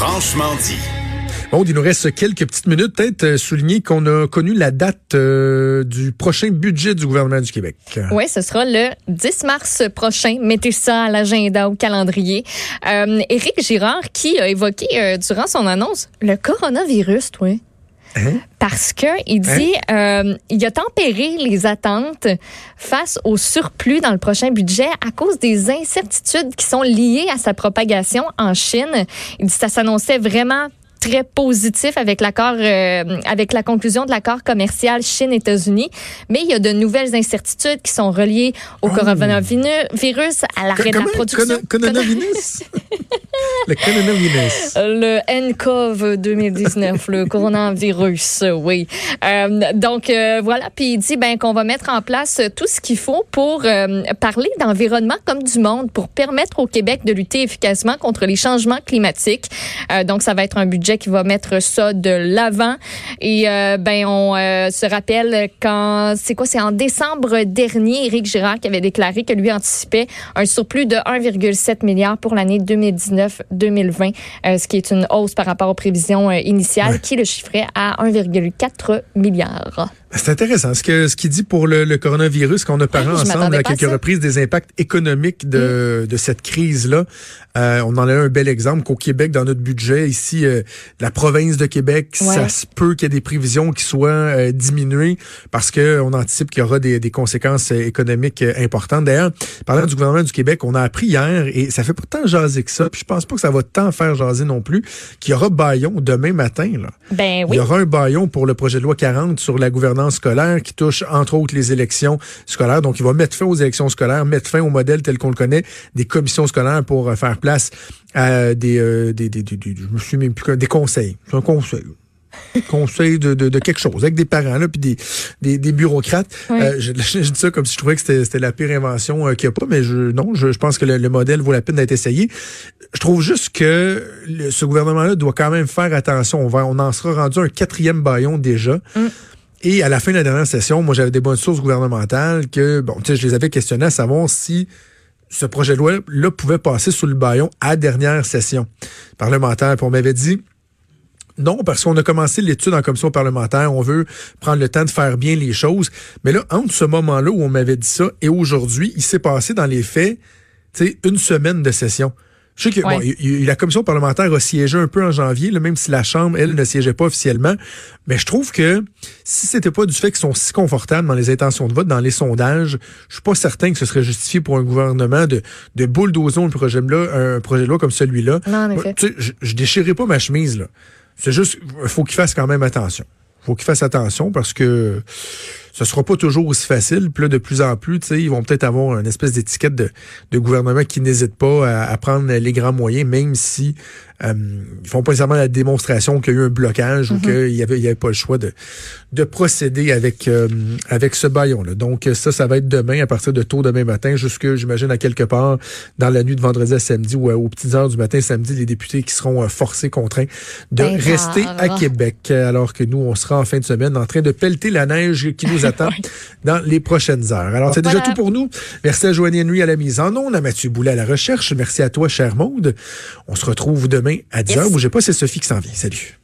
Franchement dit. Bon, il nous reste quelques petites minutes. Peut-être euh, souligner qu'on a connu la date euh, du prochain budget du gouvernement du Québec. Oui, ce sera le 10 mars prochain. Mettez ça à l'agenda, au calendrier. Euh, Éric Girard, qui a évoqué euh, durant son annonce le coronavirus, toi. Hein? Parce que il dit, euh, il a tempéré les attentes face au surplus dans le prochain budget à cause des incertitudes qui sont liées à sa propagation en Chine. Il dit que ça s'annonçait vraiment très positif avec l'accord, euh, avec la conclusion de l'accord commercial Chine-États-Unis, mais il y a de nouvelles incertitudes qui sont reliées au coronavirus, à l'arrêt de la production. Coronavirus? le coronavirus. Le NCOV 2019, le coronavirus, oui. Euh, donc euh, voilà, puis il dit ben qu'on va mettre en place tout ce qu'il faut pour euh, parler d'environnement comme du monde, pour permettre au Québec de lutter efficacement contre les changements climatiques. Donc ça va être un budget qui va mettre ça de l'avant. Et ben on se rappelle quand c'est quoi, c'est en décembre dernier, Éric Girard qui avait déclaré que lui anticipait un surplus de 1,7 milliard pour l'année 2019-2020, euh, ce qui est une hausse par rapport aux prévisions euh, initiales, Ouais. qui le chiffrait à 1,4 milliard. C'est intéressant ce que ce qu'il dit pour le, le coronavirus qu'on a parlé ensemble à quelques reprises des impacts économiques de, de cette crise là. on en a un bel exemple qu'au Québec dans notre budget ici euh, la province de Québec Ouais. ça se peut qu'il y ait des prévisions qui soient euh, diminuées parce que on anticipe qu'il y aura des, des conséquences euh, économiques euh, importantes. D'ailleurs, parlant du gouvernement du Québec, on a appris hier et ça fait pas tant jaser que ça. Puis je pense pas que ça va tant faire jaser non plus qu'il y aura Bayon demain matin là. Ben Il y aura un baillon pour le projet de loi 40 sur la gouvernance scolaire qui touche entre autres les élections scolaires. Donc, il va mettre fin aux élections scolaires, mettre fin au modèle tel qu'on le connaît des commissions scolaires pour euh, faire place à des, euh, des, des, des- des- je me suis même plus des conseils. C'est un conseil. Conseil de, de, de quelque chose avec des parents là puis des, des, des bureaucrates Oui. Euh, je, je dis ça comme si je trouvais que c'était c'était la pire invention euh, qu'il n'y a pas mais je non je, je pense que le, le modèle vaut la peine d'être essayé je trouve juste que le- ce gouvernement-là doit quand même faire attention. On, va, on en sera rendu un quatrième baillon déjà. Et à la fin de la dernière session, moi, j'avais des bonnes sources gouvernementales que, bon, tu sais, je les avais questionnées à savoir si ce projet de loi-là pouvait passer sous le baillon à dernière session parlementaire. Puis on m'avait dit, non, parce qu'on a commencé l'étude en commission parlementaire. On veut prendre le temps de faire bien les choses. Mais là, entre ce moment-là où on m'avait dit ça et aujourd'hui, il s'est passé dans les faits, tu sais, une semaine de session. Je sais que Ouais. bon, il- il- la commission parlementaire a siégé un peu en janvier, là, même si la Chambre, elle, ne siégeait pas officiellement. Mais je trouve que si c'était pas du fait qu'ils sont si confortables dans les intentions de vote, dans les sondages, je suis pas certain que ce serait justifié pour un gouvernement de, de bulldozer un projet de loi, un projet de loi comme celui-là. Non, en Moi, effet. tu sais, je, je déchirerai pas ma chemise, là. C'est juste, faut qu'il fasse quand même attention. faut qu'il fasse attention parce que ce sera pas toujours aussi facile. Puis là, de plus en plus, tu sais, ils vont peut-être avoir une espèce d'étiquette de, de gouvernement qui n'hésite pas à, à prendre les grands moyens, même si euh, ils font pas nécessairement la démonstration qu'il y a eu un blocage ou qu'il y avait, y avait pas le choix de, de procéder avec, euh, avec ce baillon-là. Donc, ça, ça va être demain, à partir de tôt demain matin, jusque, j'imagine, à quelque part dans la nuit de vendredi à samedi ou aux petites heures du matin samedi, les députés qui seront euh, forcés, contraints de Ben rester à Québec, alors que nous, on sera en fin de semaine en train de pelleter la neige qui nous attend dans les prochaines heures. Alors, c'est déjà tout pour nous. Merci à Joanie Henry à la mise en onde, à Mathieu Boulet à la recherche. Merci à toi, cher Maude. On se retrouve demain à 10h. Yes. Bougez pas, c'est Sophie qui s'en vient. Salut.